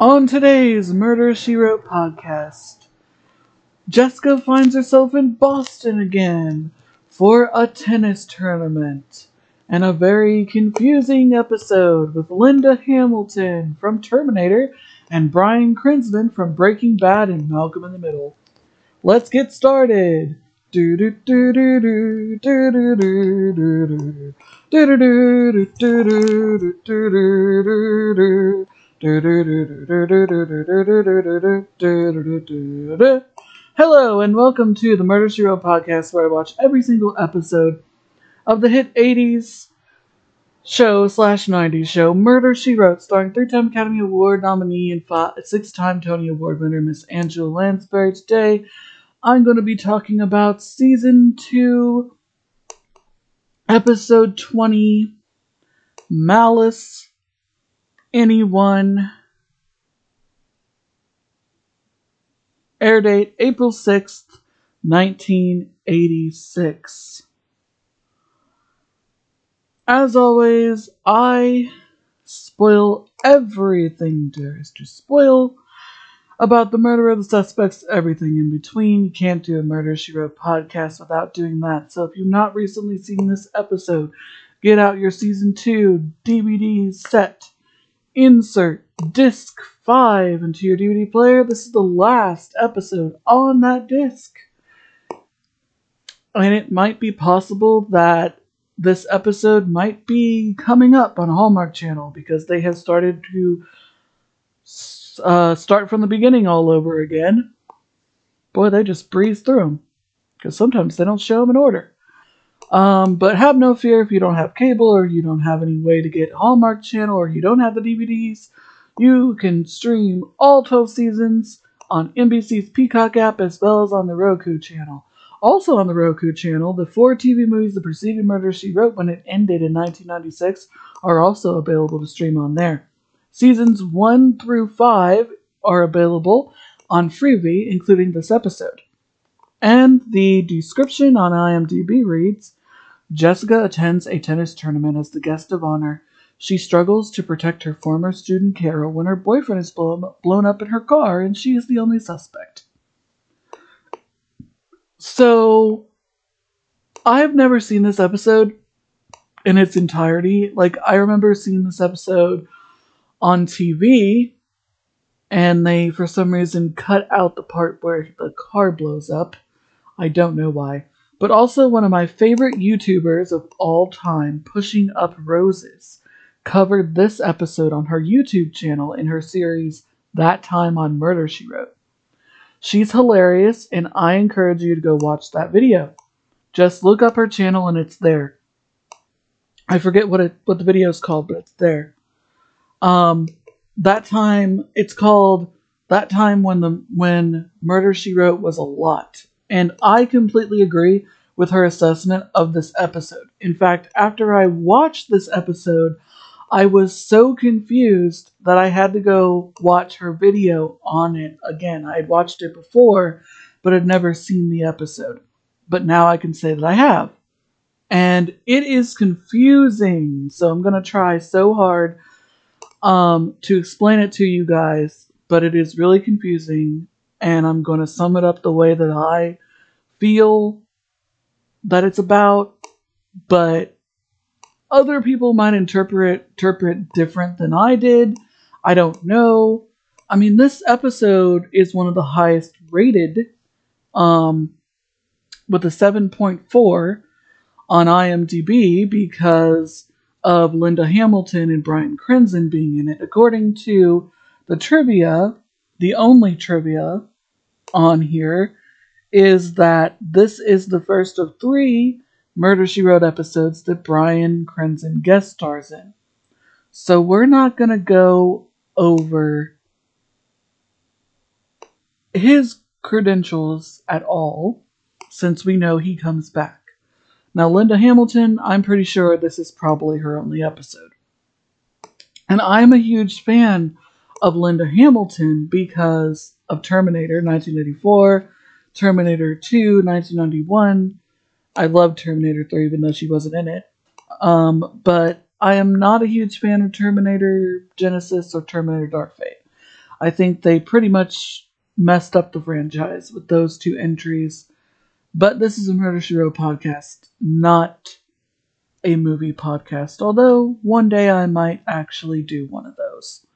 On today's Murder She Wrote podcast, Jessica finds herself in Boston again for a tennis tournament and a very confusing episode with Linda Hamilton from Terminator and Bryan Cranston from Breaking Bad and Malcolm in the Middle. Let's get started. Do do do do do do do do do do do do do do do do do do Hello and welcome to the Murder She Wrote podcast, where I watch every single episode of the hit '80s show slash '90s show Murder She Wrote, starring three-time Academy Award nominee and six-time Tony Award winner Miss Angela Lansbury. Today, I'm going to be talking about season two, episode 20, Malice anyone. Air date April 6th, 1986. As always, I spoil everything is to spoil about the murder of the suspects, everything in between. You can't do a Murder She Wrote podcast without doing that. So if you've not recently seen this episode, get out your season 2 DVD set insert disc 5 into your DVD player. This is the last episode on that disc. And it might be possible that this episode might be coming up on Hallmark Channel because they have started to uh, start from the beginning all over again. Boy, they just breeze through them because sometimes they don't show them in order. Um, but have no fear if you don't have cable or you don't have any way to get Hallmark Channel or you don't have the DVDs. You can stream all 12 seasons on NBC's Peacock app as well as on the Roku channel. Also on the Roku channel, the four TV movies The Preceding Murder She Wrote when it ended in 1996 are also available to stream on there. Seasons 1 through 5 are available on Freevee, including this episode. And the description on IMDb reads Jessica attends a tennis tournament as the guest of honor. She struggles to protect her former student Carol when her boyfriend is blown, blown up in her car and she is the only suspect. So, I've never seen this episode in its entirety. Like, I remember seeing this episode on TV, and they, for some reason, cut out the part where the car blows up. I don't know why but also one of my favorite YouTubers of all time, Pushing Up Roses, covered this episode on her YouTube channel in her series That Time on Murder She Wrote. She's hilarious, and I encourage you to go watch that video. Just look up her channel and it's there. I forget what it what the video is called, but it's there. Um, that time it's called that time when the when Murder She Wrote was a lot and I completely agree with her assessment of this episode. In fact, after I watched this episode, I was so confused that I had to go watch her video on it again. I had watched it before, but had never seen the episode. But now I can say that I have. And it is confusing, so I'm going to try so hard um, to explain it to you guys, but it is really confusing and I'm going to sum it up the way that I feel that it's about, but other people might interpret interpret different than I did. I don't know. I mean, this episode is one of the highest rated, um, with a 7.4 on IMDb because of Linda Hamilton and Bryan Cranston being in it. According to the trivia, the only trivia on here is that this is the first of three Murder She Wrote episodes that Bryan Cranston guest stars in. So we're not going to go over his credentials at all, since we know he comes back. Now, Linda Hamilton, I'm pretty sure this is probably her only episode. And I'm a huge fan of Linda Hamilton because of Terminator 1984, Terminator 2 1991. I love Terminator 3 even though she wasn't in it. Um, but I am not a huge fan of Terminator Genisys or Terminator Dark Fate. I think they pretty much messed up the franchise with those two entries. But this is a Murder She Wrote podcast, not a movie podcast, although one day I might actually do one of those.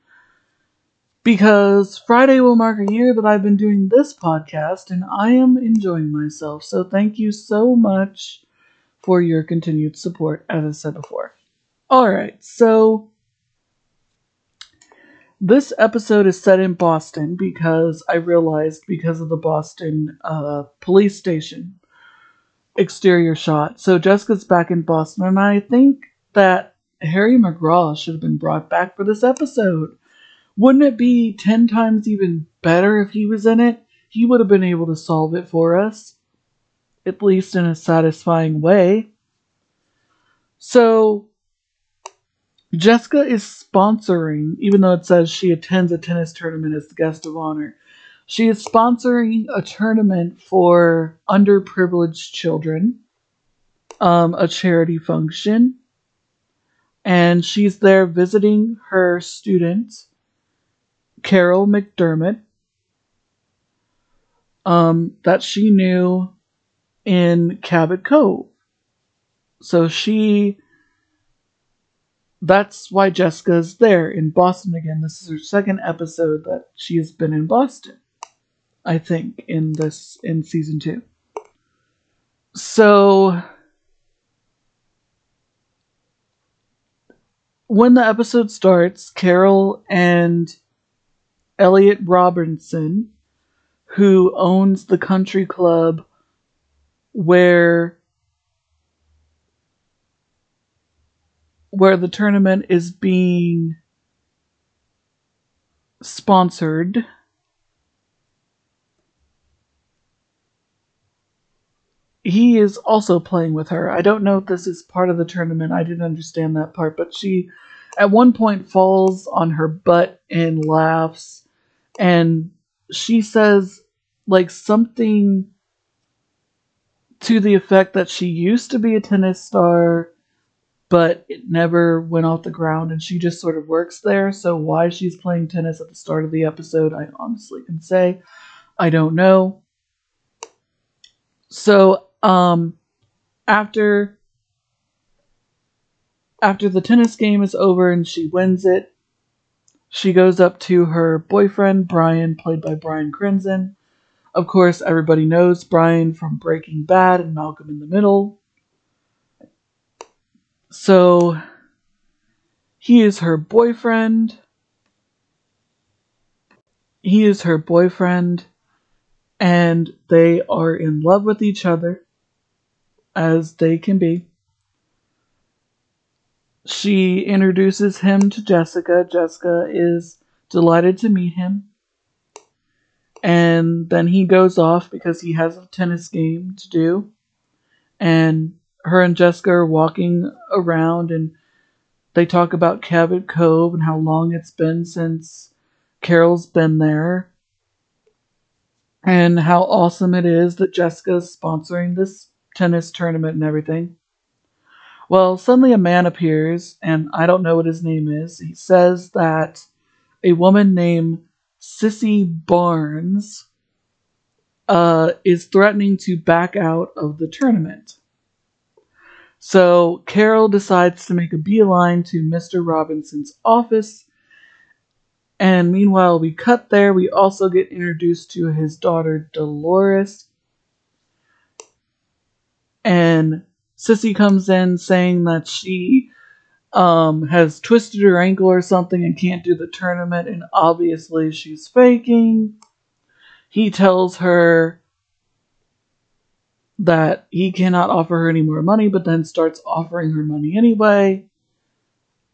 Because Friday will mark a year that I've been doing this podcast, and I am enjoying myself. So thank you so much for your continued support, as I said before. Alright, so this episode is set in Boston because I realized because of the Boston uh, police station exterior shot. So Jessica's back in Boston, and I think that Harry McGraw should have been brought back for this episode. Wouldn't it be 10 times even better if he was in it? He would have been able to solve it for us, at least in a satisfying way. So, Jessica is sponsoring, even though it says she attends a tennis tournament as the guest of honor. She is sponsoring a tournament for underprivileged children, um, a charity function, and she's there visiting her student, Carol McDermott, um, that she knew in Cabot Cove. So she. That's why Jessica's there in Boston again. This is her second episode that she has been in Boston. I think, in this in season two. So when the episode starts, Carol and Elliot Robinson, who owns the country club where where the tournament is being sponsored he is also playing with her. I don't know if this is part of the tournament. I didn't understand that part, but she at one point falls on her butt and laughs and she says like something to the effect that she used to be a tennis star but it never went off the ground and she just sort of works there. So why she's playing tennis at the start of the episode i honestly can say i don't know. So um, after after the tennis game is over and she wins it, she goes up to her boyfriend Brian, played by Bryan Cranston. Of course, everybody knows Brian from Breaking Bad and Malcolm in the Middle. So he is her boyfriend. He is her boyfriend, and they are in love with each other as they can be. She introduces him to Jessica. Jessica is delighted to meet him. And then he goes off because he has a tennis game to do. And her and Jessica are walking around and they talk about Cabot Cove and how long it's been since Carol's been there. And how awesome it is that Jessica's sponsoring this tennis tournament and everything. Well, suddenly a man appears, and I don't know what his name is. He says that a woman named Sissy Barnes uh, is threatening to back out of the tournament. So Carol decides to make a beeline to Mr. Robinson's office. And meanwhile, we cut there. We also get introduced to his daughter Dolores, and Sissy comes in saying that she um, has twisted her ankle or something and can't do the tournament, and obviously she's faking. He tells her that he cannot offer her any more money, but then starts offering her money anyway.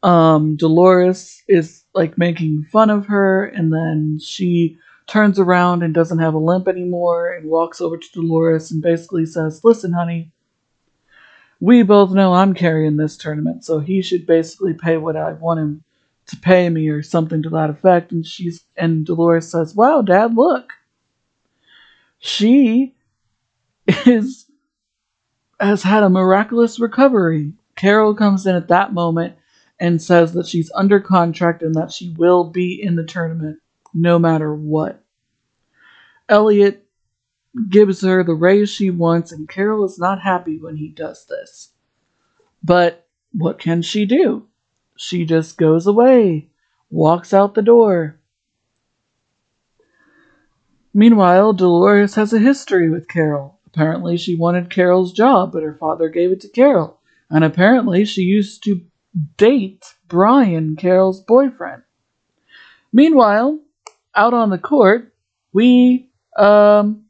Um, Dolores is like making fun of her, and then she turns around and doesn't have a limp anymore and walks over to Dolores and basically says, Listen, honey, we both know I'm carrying this tournament, so he should basically pay what I want him to pay me or something to that effect. And she's and Dolores says, Wow, Dad, look. She is has had a miraculous recovery. Carol comes in at that moment and says that she's under contract and that she will be in the tournament. no matter what. Elliot gives her the raise she wants, and Carol is not happy when he does this. But what can she do? She just goes away, walks out the door. Meanwhile, Dolores has a history with Carol. Apparently, she wanted Carol's job, but her father gave it to Carol. And apparently, she used to date Brian, Carol's boyfriend. Meanwhile, out on the court, we um,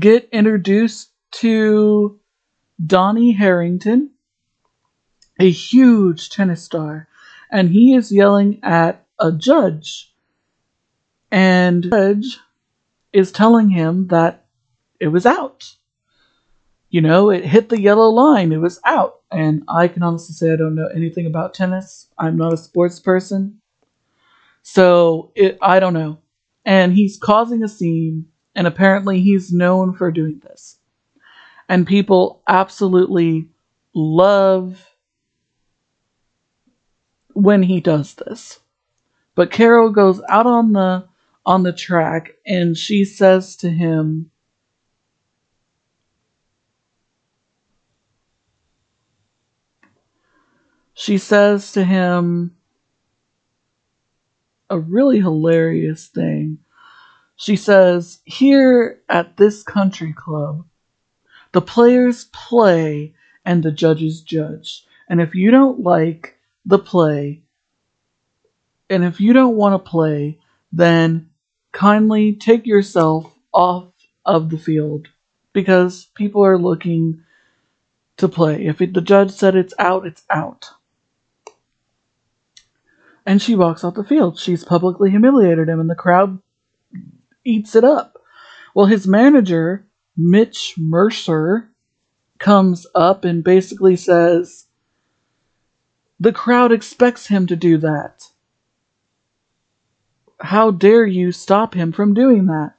get introduced to Donnie Harrington, a huge tennis star, and he is yelling at a judge. And judge is telling him that it was out. You know, it hit the yellow line, it was out. And I can honestly say I don't know anything about tennis. I'm not a sports person. So it, I don't know. And he's causing a scene, and apparently he's known for doing this. And people absolutely love when he does this. But Carol goes out on the on the track and she says to him She says to him a really hilarious thing. She says, Here at this country club, the players play and the judges judge. And if you don't like the play, and if you don't want to play, then kindly take yourself off of the field because people are looking to play. If it, the judge said it's out, it's out. And she walks off the field. She's publicly humiliated him, and the crowd eats it up. Well, his manager, Mitch Mercer, comes up and basically says, The crowd expects him to do that. How dare you stop him from doing that?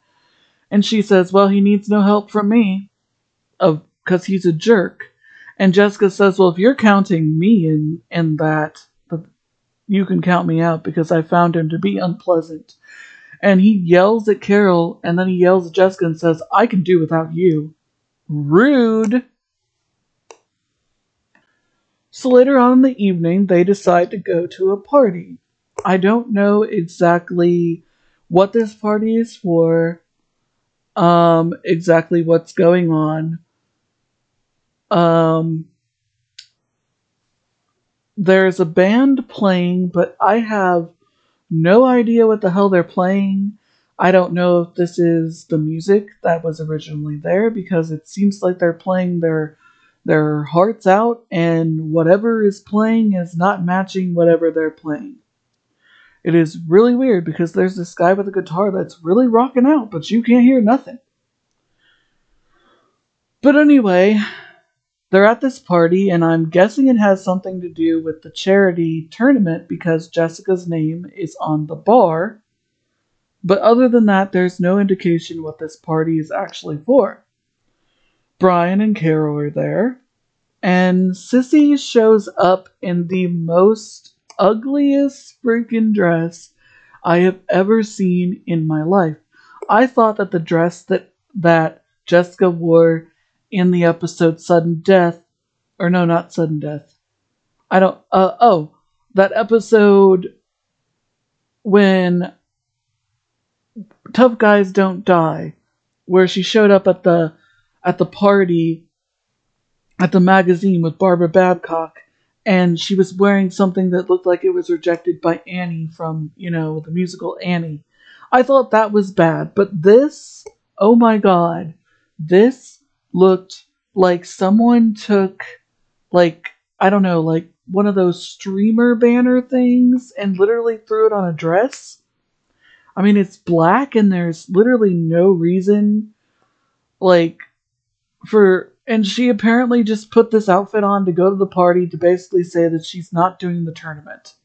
And she says, Well, he needs no help from me, because he's a jerk. And Jessica says, Well, if you're counting me in, in that, you can count me out because I found him to be unpleasant. And he yells at Carol, and then he yells at Jessica and says, I can do without you. Rude. So later on in the evening, they decide to go to a party. I don't know exactly what this party is for, um, exactly what's going on. Um, there's a band playing, but I have no idea what the hell they're playing. I don't know if this is the music that was originally there because it seems like they're playing their their hearts out and whatever is playing is not matching whatever they're playing. It is really weird because there's this guy with a guitar that's really rocking out, but you can't hear nothing. But anyway, they're at this party, and I'm guessing it has something to do with the charity tournament because Jessica's name is on the bar. But other than that, there's no indication what this party is actually for. Brian and Carol are there, and Sissy shows up in the most ugliest freaking dress I have ever seen in my life. I thought that the dress that that Jessica wore in the episode Sudden Death, or no, not Sudden Death. I don't, uh, oh, that episode when Tough Guys Don't Die, where she showed up at the, at the party at the magazine with Barbara Babcock, and she was wearing something that looked like it was rejected by Annie from, you know, the musical Annie. I thought that was bad, but this, oh my god, this looked like someone took like I don't know, like one of those streamer banner things and literally threw it on a dress. I mean, it's black and there's literally no reason like for and she apparently just put this outfit on to go to the party to basically say that she's not doing the tournament.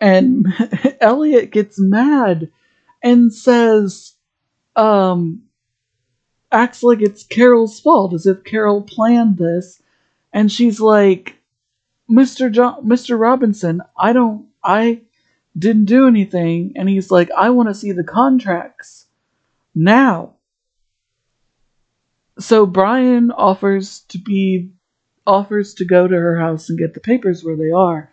And Elliot gets mad and says um acts like it's Carol's fault, as if Carol planned this. And she's like, Mr. John, Mr. Robinson, I don't, I didn't do anything, and he's like, I want to see the contracts now. So Brian offers to be offers to go to her house and get the papers where they are,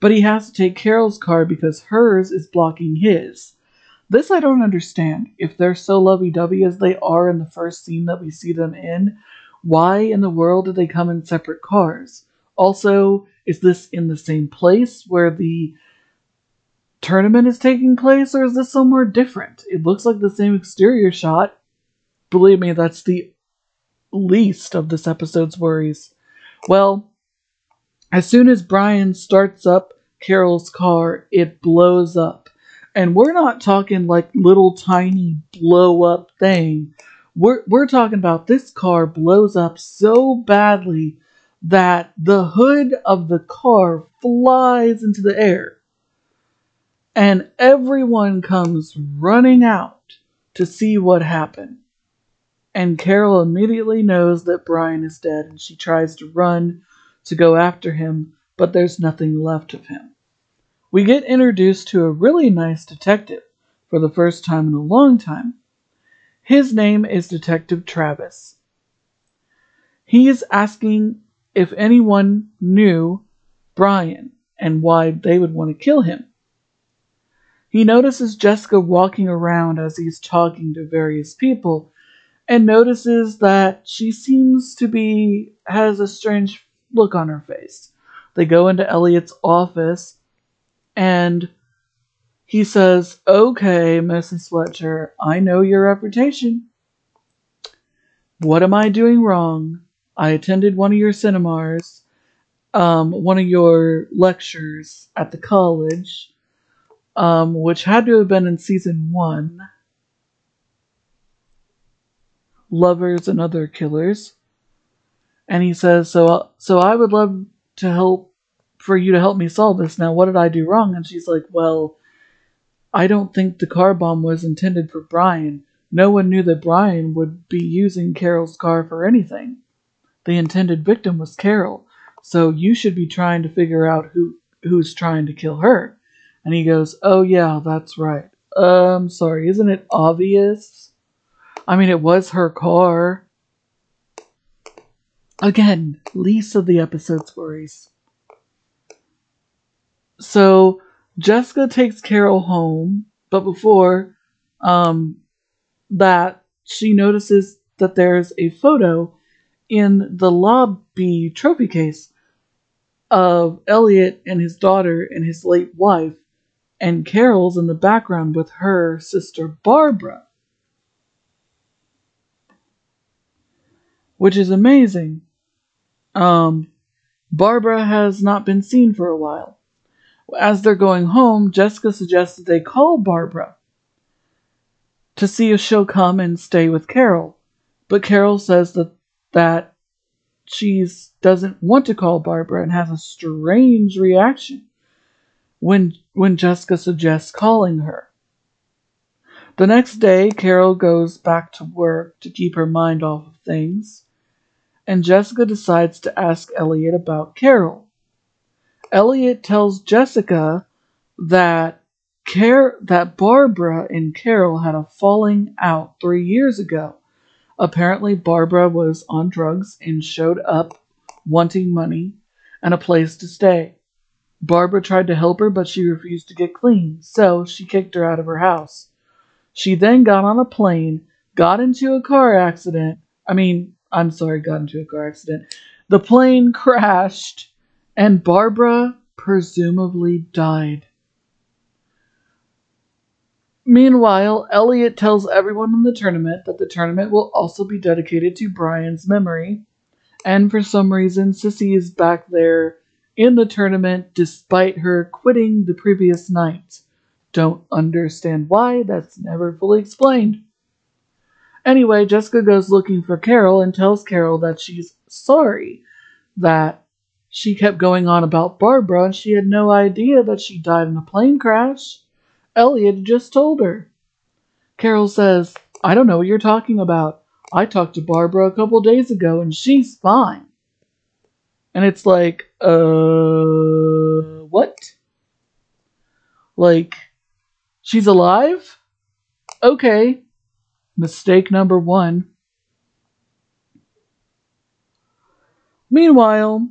but he has to take Carol's car because hers is blocking his. This I don't understand. If they're so lovey dovey as they are in the first scene that we see them in, why in the world did they come in separate cars? Also, is this in the same place where the tournament is taking place, or is this somewhere different? It looks like the same exterior shot. Believe me, that's the least of this episode's worries. Well, as soon as Brian starts up Carol's car, it blows up. And we're not talking like little tiny blow up thing. We're, we're talking about this car blows up so badly that the hood of the car flies into the air. And everyone comes running out to see what happened. And Carol immediately knows that Brian is dead and she tries to run to go after him, but there's nothing left of him. We get introduced to a really nice detective for the first time in a long time. His name is Detective Travers. He is asking if anyone knew Brian and why they would want to kill him. He notices Jessica walking around as he's talking to various people and notices that she seems to be has a strange look on her face. They go into Elliot's office and he says, Okay, Mrs. Fletcher, I know your reputation. What am I doing wrong? I attended one of your seminars, um, one of your lectures at the college, um, which had to have been in season one Lovers and Other Killers. And he says, So, so I would love to help for you to help me solve this. Now, what did I do wrong? And she's like, Well, I don't think the car bomb was intended for Brian. No one knew that Brian would be using Carol's car for anything the intended victim was Carol. So you should be trying to figure out who who's trying to kill her. And he goes, "Oh yeah, that's right. Um sorry, isn't it obvious? I mean, it was her car." Again, least of the episode's worries. So Jessica takes Carol home, but before um, that, she notices that there's a photo in the lobby trophy case of Elliot and his daughter and his late wife, and Carol's in the background with her sister Barbara. Which is amazing. Um, Barbara has not been seen for a while. As they're going home, Jessica suggests that they call Barbara to see if she'll come and stay with Carol. But Carol says that that she doesn't want to call Barbara and has a strange reaction when when Jessica suggests calling her. The next day, Carol goes back to work to keep her mind off of things, and Jessica decides to ask Elliot about Carol. Elliot tells Jessica that Car- that Barbara and Carol had a falling out three years ago Apparently, Barbara was on drugs and showed up wanting money and a place to stay. Barbara tried to help her, but she refused to get clean, so she kicked her out of her house. She then got on a plane, got into a car accident. I mean, I'm sorry, got into a car accident. The plane crashed, and Barbara presumably died. Meanwhile, Elliot tells everyone in the tournament that the tournament will also be dedicated to Brian's memory. And for some reason, Sissy is back there in the tournament despite her quitting the previous night. Don't understand why, that's never fully explained. Anyway, Jessica goes looking for Carol and tells Carol that she's sorry that she kept going on about Barbara and she had no idea that she died in a plane crash. Elliot just told her. Carol says, I don't know what you're talking about. I talked to Barbara a couple days ago and she's fine. And it's like, uh, what? Like, she's alive? Okay. Mistake number one. Meanwhile,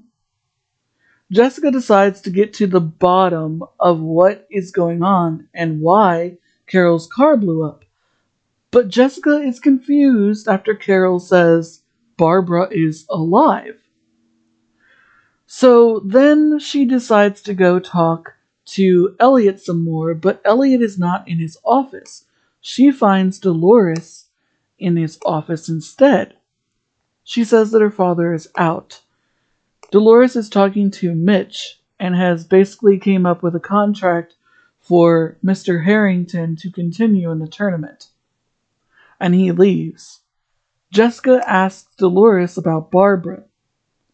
Jessica decides to get to the bottom of what is going on and why Carol's car blew up. But Jessica is confused after Carol says Barbara is alive. So then she decides to go talk to Elliot some more, but Elliot is not in his office. She finds Dolores in his office instead. She says that her father is out. Dolores is talking to Mitch and has basically came up with a contract for Mr. Harrington to continue in the tournament. And he leaves. Jessica asks Dolores about Barbara.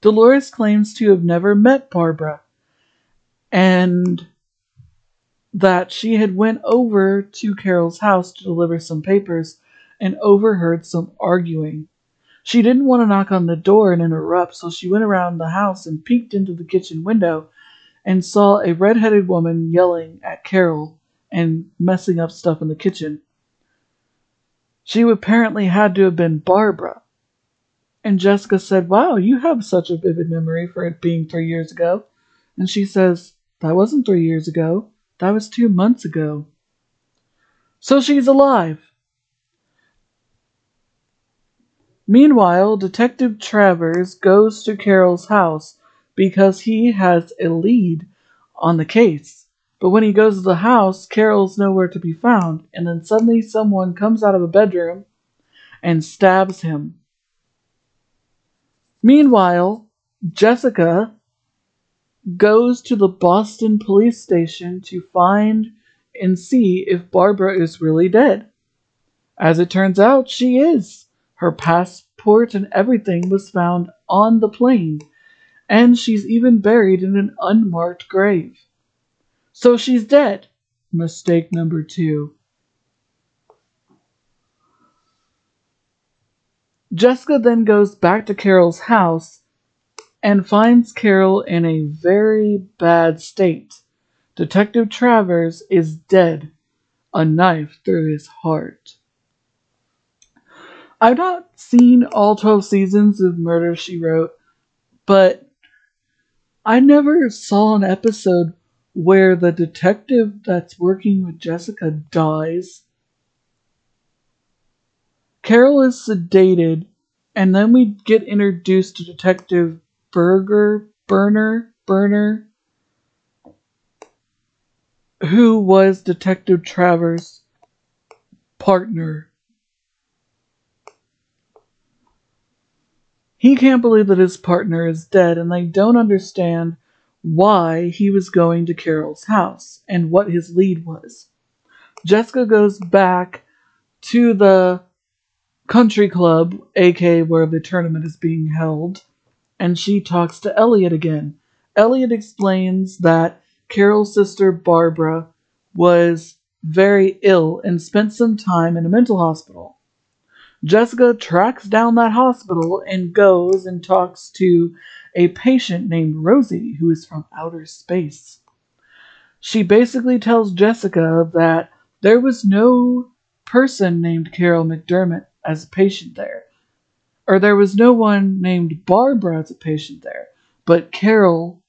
Dolores claims to have never met Barbara and that she had went over to Carol's house to deliver some papers and overheard some arguing. She didn't want to knock on the door and interrupt, so she went around the house and peeked into the kitchen window and saw a red-headed woman yelling at Carol and messing up stuff in the kitchen. She apparently had to have been Barbara. And Jessica said, Wow, you have such a vivid memory for it being three years ago. And she says, That wasn't three years ago. That was two months ago. So she's alive. Meanwhile, Detective Travers goes to Carol's house because he has a lead on the case. But when he goes to the house, Carol's nowhere to be found, and then suddenly someone comes out of a bedroom and stabs him. Meanwhile, Jessica goes to the Boston police station to find and see if Barbara is really dead. As it turns out, she is. Her passport and everything was found on the plane, and she's even buried in an unmarked grave. So she's dead. Mistake number two. Jessica then goes back to Carol's house and finds Carol in a very bad state. Detective Travers is dead, a knife through his heart. I've not seen all 12 seasons of Murder She Wrote, but I never saw an episode where the detective that's working with Jessica dies. Carol is sedated, and then we get introduced to Detective Berger, Burner, Burner, who was Detective Travers' partner. He can't believe that his partner is dead, and they don't understand why he was going to Carol's house and what his lead was. Jessica goes back to the country club, aka where the tournament is being held, and she talks to Elliot again. Elliot explains that Carol's sister Barbara was very ill and spent some time in a mental hospital. Jessica tracks down that hospital and goes and talks to a patient named Rosie who is from outer space. She basically tells Jessica that there was no person named Carol McDermott as a patient there, or there was no one named Barbara as a patient there, but Carol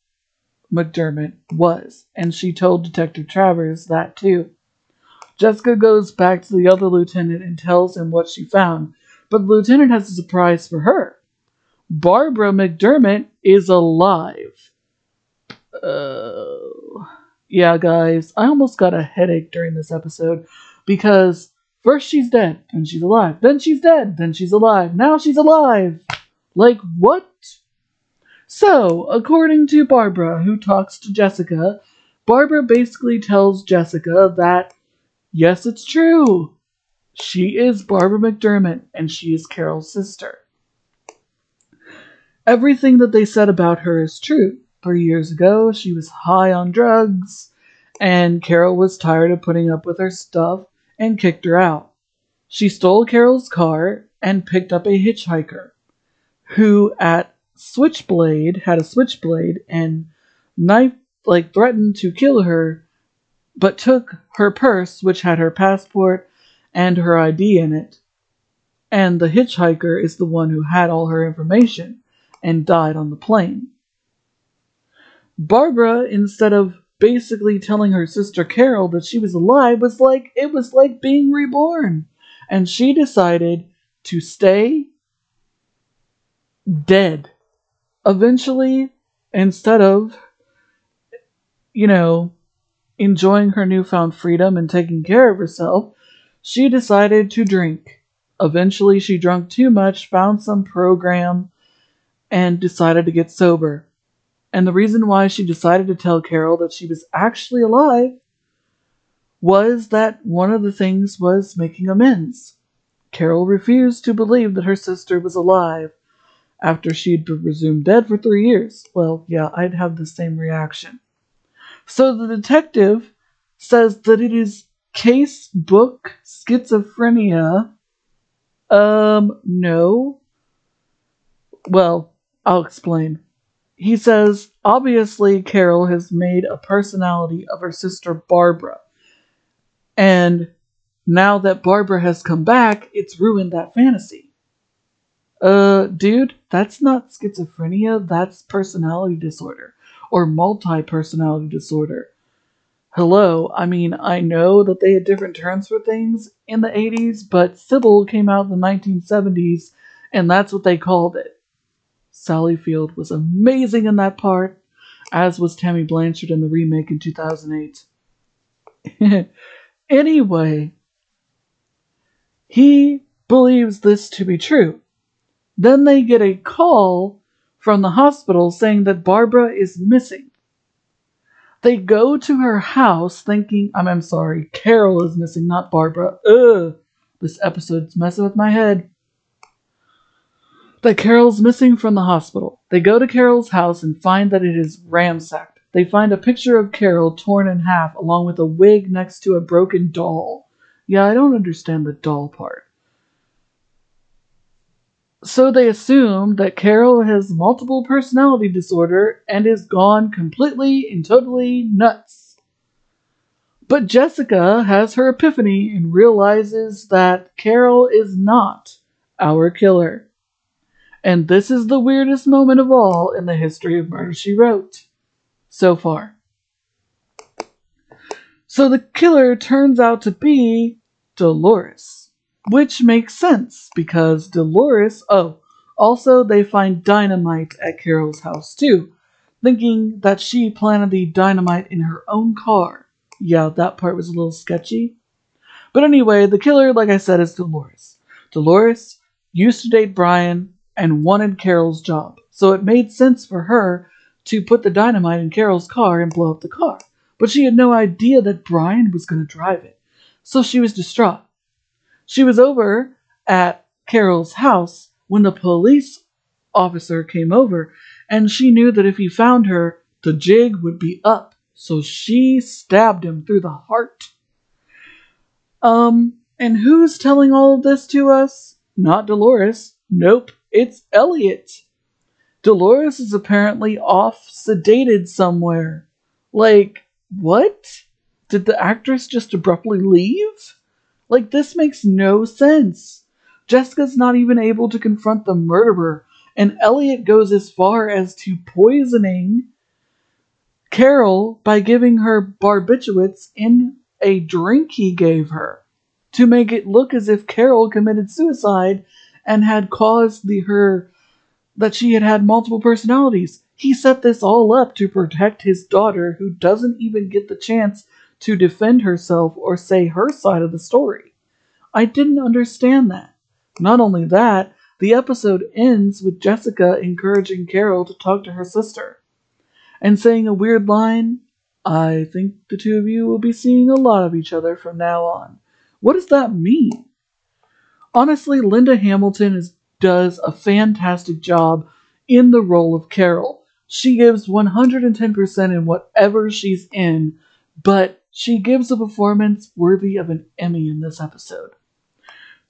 McDermott was, and she told Detective Travers that too. Jessica goes back to the other lieutenant and tells him what she found, but the lieutenant has a surprise for her. Barbara McDermott is alive. Oh. Yeah, guys, I almost got a headache during this episode because first she's dead, then she's alive, then she's dead, then she's alive, now she's alive. Like, what? So, according to Barbara, who talks to Jessica, Barbara basically tells Jessica that, yes, it's true. She is Barbara McDermott, and she is Carol's sister. Everything that they said about her is true. Three years ago, she was high on drugs, and Carol was tired of putting up with her stuff and kicked her out. She stole Carol's car and picked up a hitchhiker who, at Switchblade, had a switchblade and knife, like threatened to kill her but took her purse, which had her passport and her ID in it. And the hitchhiker is the one who had all her information and died on the plane. Barbara, instead of basically telling her sister Carol that she was alive, was like it was like being reborn. And she decided to stay dead. Eventually, instead of, you know, enjoying her newfound freedom and taking care of herself, she decided to drink. Eventually, she drank too much, found some program, and decided to get sober. And the reason why she decided to tell Carol that she was actually alive was that one of the things was making amends. Carol refused to believe that her sister was alive after she'd been presumed dead for three years. Well, yeah, I'd have the same reaction. So the detective says that it is case book schizophrenia. Um, no. Well, I'll explain. He says, obviously, Carol has made a personality of her sister Barbara. And now that Barbara has come back, it's ruined that fantasy. Uh, dude, that's not schizophrenia, that's personality disorder or multi personality disorder. Hello, I mean, I know that they had different terms for things in the 80s, but Sybil came out in the 1970s, and that's what they called it. Sally Field was amazing in that part, as was Tammy Blanchard in the remake in 2008. anyway, he believes this to be true. Then they get a call from the hospital saying that Barbara is missing. They go to her house thinking, I'm, I'm sorry, Carol is missing, not Barbara. Ugh, this episode's messing with my head. That Carol's missing from the hospital. They go to Carol's house and find that it is ransacked. They find a picture of Carol torn in half along with a wig next to a broken doll. Yeah, I don't understand the doll part. So they assume that Carol has multiple personality disorder and is gone completely and totally nuts. But Jessica has her epiphany and realizes that Carol is not our killer. And this is the weirdest moment of all in the history of Murder She Wrote so far. So the killer turns out to be Dolores. Which makes sense because Dolores. Oh, also, they find dynamite at Carol's house too, thinking that she planted the dynamite in her own car. Yeah, that part was a little sketchy. But anyway, the killer, like I said, is Dolores. Dolores used to date Brian and wanted Carol's job, so it made sense for her to put the dynamite in Carol's car and blow up the car. But she had no idea that Brian was going to drive it, so she was distraught. She was over at Carol's house when the police officer came over, and she knew that if he found her, the jig would be up. So she stabbed him through the heart. Um, and who's telling all of this to us? Not Dolores. Nope, it's Elliot. Dolores is apparently off sedated somewhere. Like, what? Did the actress just abruptly leave? Like, this makes no sense. Jessica's not even able to confront the murderer, and Elliot goes as far as to poisoning Carol by giving her barbiturates in a drink he gave her to make it look as if Carol committed suicide and had caused the her that she had had multiple personalities. He set this all up to protect his daughter who doesn't even get the chance to defend herself or say her side of the story. I didn't understand that. Not only that, the episode ends with Jessica encouraging Carol to talk to her sister and saying a weird line I think the two of you will be seeing a lot of each other from now on. What does that mean? Honestly, Linda Hamilton is, does a fantastic job in the role of Carol. She gives 110% in whatever she's in, but she gives a performance worthy of an Emmy in this episode.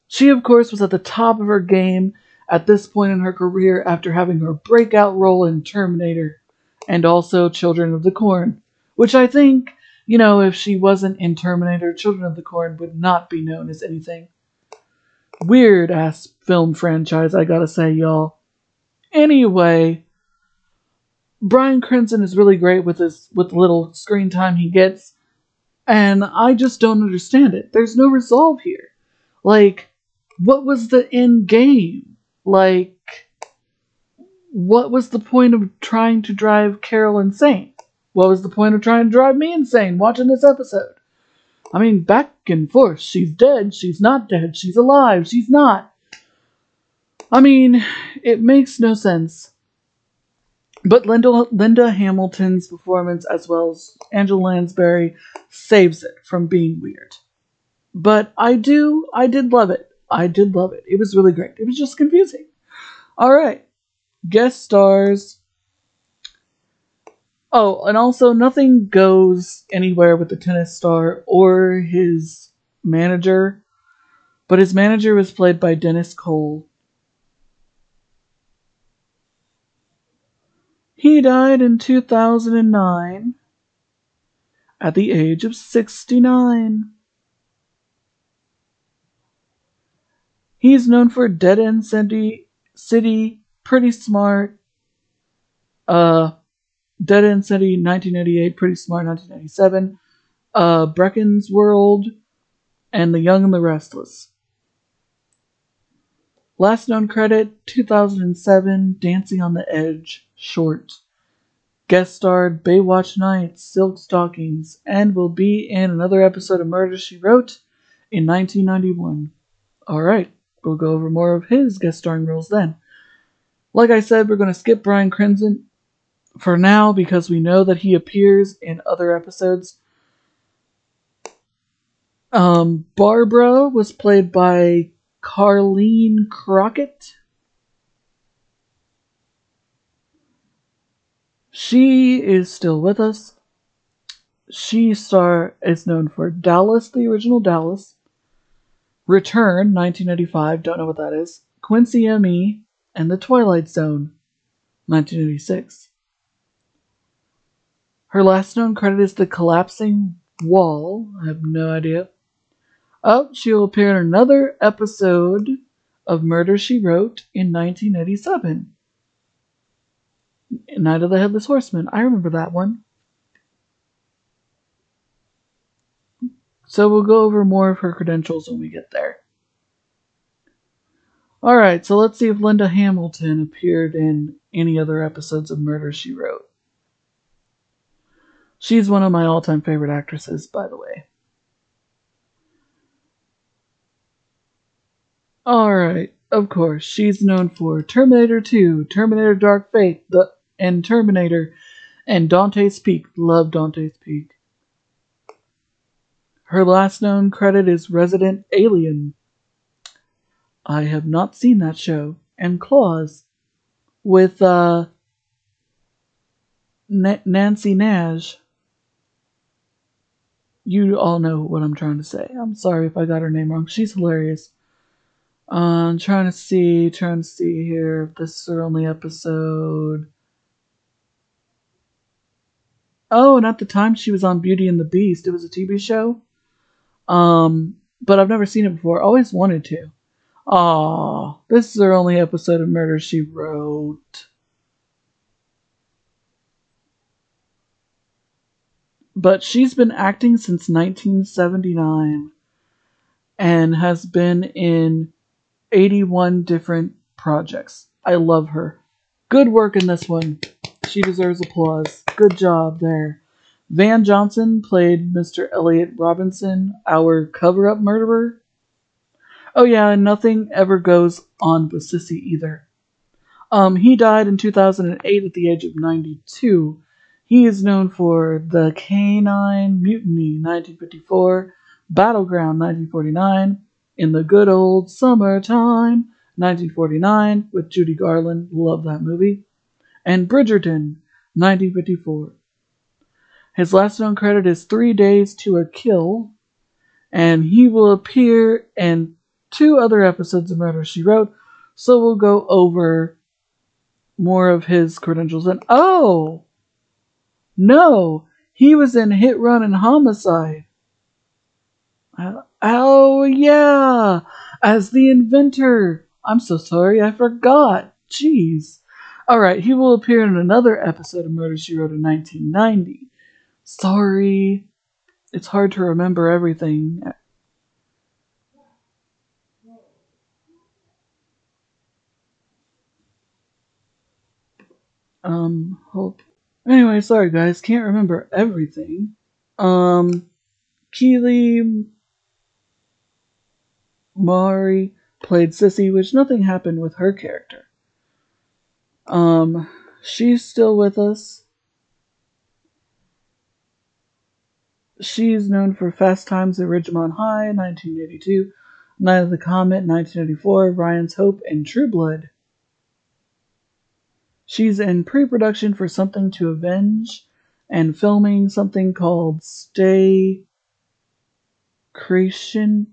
She, of course, was at the top of her game at this point in her career after having her breakout role in Terminator and also Children of the Corn, which I think you know, if she wasn't in Terminator, Children of the Corn would not be known as anything. Weird ass film franchise, I gotta say, y'all. Anyway, Bryan Cranston is really great with his with the little screen time he gets, and I just don't understand it. There's no resolve here. Like, what was the end game? Like, what was the point of trying to drive Carol insane? What was the point of trying to drive me insane watching this episode? I mean, back and forth. She's dead. She's not dead. She's alive. She's not. I mean, it makes no sense. But Linda, Linda Hamilton's performance, as well as Angela Lansbury, saves it from being weird. But I do, I did love it. I did love it. It was really great. It was just confusing. All right. Guest stars. Oh, and also nothing goes anywhere with the tennis star or his manager, but his manager was played by Dennis Cole. He died in 2009 at the age of 69. He's known for Dead End City, City Pretty Smart, uh, Dead End City 1988, Pretty Smart 1997, uh, Bracken's World, and The Young and the Restless. Last known credit 2007, Dancing on the Edge, short. Guest starred Baywatch Nights, Silk Stockings, and will be in another episode of Murder She Wrote in 1991. Alright, we'll go over more of his guest starring roles then. Like I said, we're going to skip Bryan Cranston for now because we know that he appears in other episodes. Um, Barbara was played by Karlene Crockett. She is still with us. She star is known for Dallas, the original Dallas, Return, 1985, don't know what that is, Quincy M.E., and The Twilight Zone, 1986. Her last known credit is The Collapsing Wall. I have no idea. Oh, she will appear in another episode of Murder She Wrote in 1987. Night of the Headless Horseman. I remember that one. So we'll go over more of her credentials when we get there. Alright, so let's see if Linda Hamilton appeared in any other episodes of Murder She Wrote. She's one of my all time favorite actresses, by the way. Alright, of course, she's known for Terminator 2, Terminator Dark Fate, the and Terminator, and Dante's Peak. Love Dante's Peak. Her last known credit is Resident Alien. I have not seen that show. And Claws with uh, N- Nancy Nash. You all know what I'm trying to say. I'm sorry if I got her name wrong. She's hilarious. Uh, I'm trying to see, trying to see here if this is her only episode. Oh, and at the time she was on Beauty and the Beast. It was a TV show. Um, but I've never seen it before. Always wanted to. Aw, this is her only episode of Murder She Wrote. But she's been acting since 1979 and has been in 81 different projects. I love her. Good work in this one. She deserves applause. Good job there. Van Johnson played Mr. Elliot Robinson, our cover up murderer. Oh, yeah, and nothing ever goes on with Sissy either. Um, he died in 2008 at the age of 92. He is known for The Canine Mutiny 1954, Battleground 1949, In the Good Old Summertime 1949 with Judy Garland. Love that movie. And Brigadoon 1954. His last known credit is Three Days to a Kill, and he will appear in two other episodes of Murder She Wrote, so we'll go over more of his credentials. And oh, no, He was in Hit Run and Homicide. Uh, oh, yeah, as the inventor. I'm so sorry, I forgot. Jeez. Alright, he will appear in another episode of Murder She Wrote in 1990. Sorry. It's hard to remember everything. Um, hope. Anyway, sorry guys, can't remember everything. Um, Kelli Maroney played Sissy, which nothing happened with her character. Um, she's still with us. She's known for Fast Times at Ridgemont High, 1982, Night of the Comet, 1984, Ryan's Hope, and True Blood. She's in pre production for Something to Avenge and filming something called Stay Creation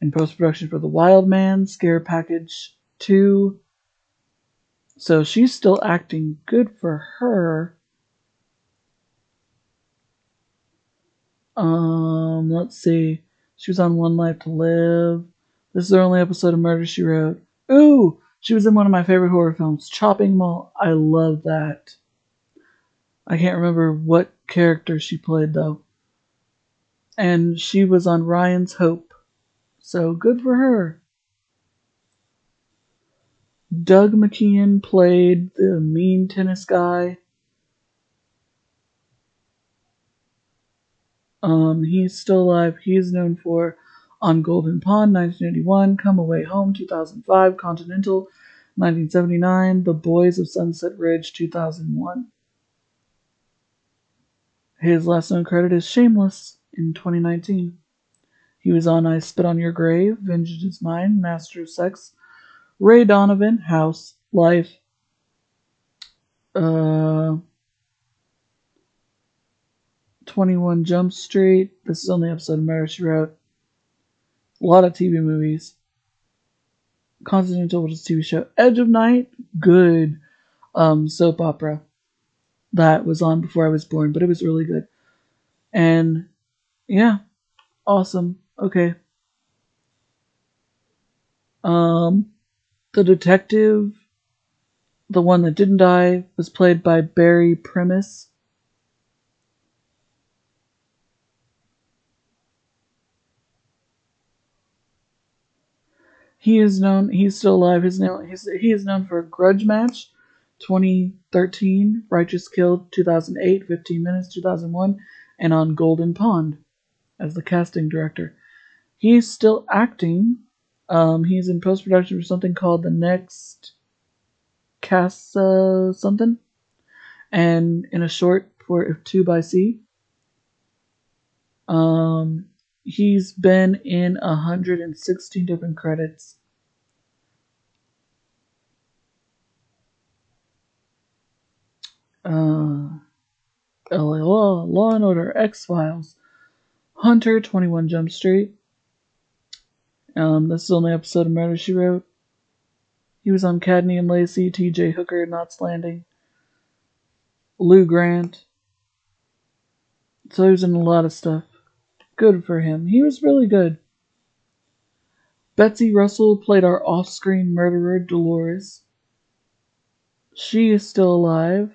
in post production for The Wild Man, Scare Package 2. So she's still acting good for her. Um, let's see. She was on One Life to Live. This is her only episode of Murder She Wrote. Ooh, she was in one of my favorite horror films, Chopping Mall. I love that. I can't remember what character she played though. And she was on Ryan's Hope. So good for her. Doug McKeon played the mean tennis guy. Um, he's still alive. He is known for On Golden Pond, 1981, Come Away Home, 2005, Continental, 1979, The Boys of Sunset Ridge, 2001. His last known credit is Shameless in 2019. He was on I Spit on Your Grave, Vengeance is Mine, Master of Sex, Ray Donovan, House, Life, uh, 21 Jump Street. This is the only episode of Murder She Wrote. A lot of TV movies. Continental, which TV show. Edge of Night, good um, soap opera that was on before I was born, but it was really good. And yeah, awesome. Okay. Um, the detective, the one that didn't die, was played by Barry Primus. He is known. He's still alive. His name. He's, he is known for Grudge Match, 2013, Righteous Kill, 2008, 15 Minutes, 2001, and on Golden Pond as the casting director. He's still acting. Um, he's in post production for something called The Next Casa something, and in a short for Two by Sea. Um, he's been in 116 different credits. Uh, LA Law and Order, X Files, Hunter, 21 Jump Street. Um, this is the only episode of Murder She Wrote. He was on Cagney and Lacey, T.J. Hooker, Knots Landing, Lou Grant. So he was in a lot of stuff. Good for him. He was really good. Betsy Russell played our off screen murderer, Dolores. She is still alive.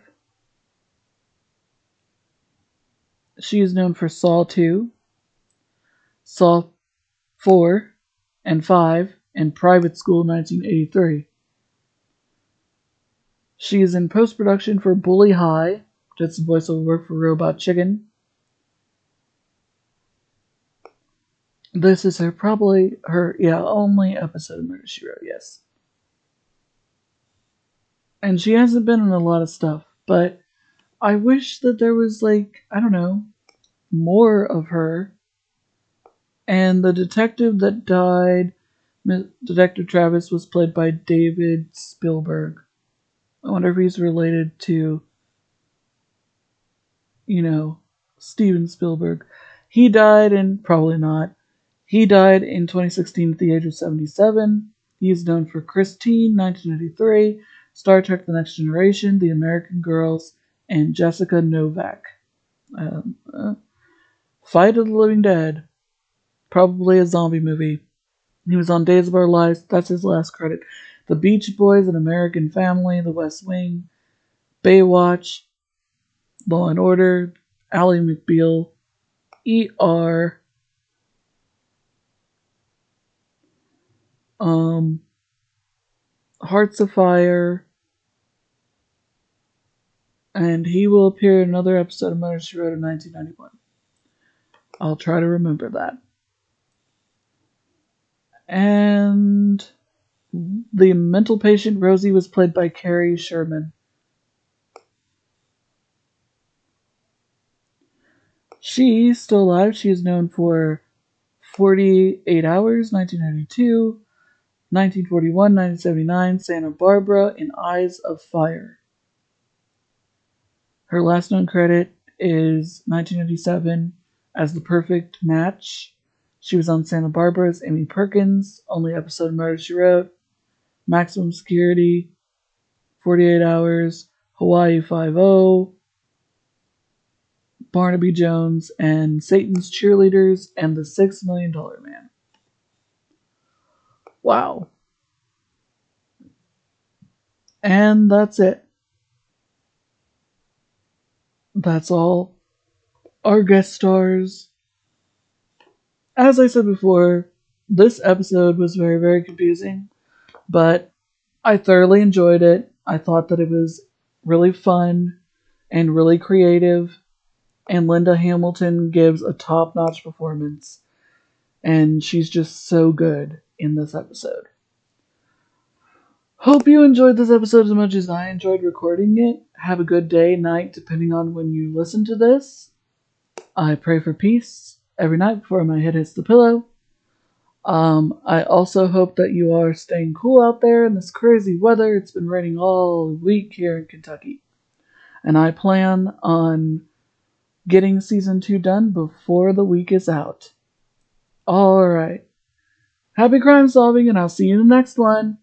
She is known for Saw 2, Saw 4 and 5, and Private School 1983. She is in post production for Bully High, did some voiceover work for Robot Chicken. This is her probably her yeah only episode of Murder She Wrote, yes. And she hasn't been in a lot of stuff, but I wish that there was like I don't know more of her. And the detective that died, Detective Travers, was played by David Spielberg. I wonder if he's related to, you know, Steven Spielberg. He died in, probably not, he died in 2016 at the age of 77. He is known for Christine, 1993, Star Trek The Next Generation, The American Girls, and Jessica Novak. Um, uh, Fight of the Living Dead. Probably a zombie movie. He was on Days of Our Lives. That's his last credit. The Beach Boys, An American Family, The West Wing, Baywatch, Law and Order, Ally McBeal, ER, um, Hearts of Fire, and he will appear in another episode of Murder She Wrote in 1991. I'll try to remember that. And the mental patient Rosie was played by Kerry Sherman. She's still alive. She is known for 48 Hours, 1992, 1941, 1979, Santa Barbara, and Eyes of Fire. Her last known credit is 1997 as The Perfect Match. She was on Santa Barbara's Amy Perkins, only episode of Murder She Wrote, Maximum Security, 48 Hours, Hawaii 5 Barnaby Jones, and Satan's Cheerleaders and the Six Million Dollar Man. Wow. And that's it. That's all. Our guest stars. As I said before, this episode was very, very confusing, but I thoroughly enjoyed it. I thought that it was really fun and really creative and Linda Hamilton gives a top notch performance, and she's just so good in this episode. Hope you enjoyed this episode as much as I enjoyed recording it. Have a good day, night, depending on when you listen to this. I pray for peace every night before my head hits the pillow. Um, I also hope that you are staying cool out there in this crazy weather. It's been raining all week here in Kentucky. And I plan on getting season two done before the week is out. Alright. Happy crime solving, and I'll see you in the next one.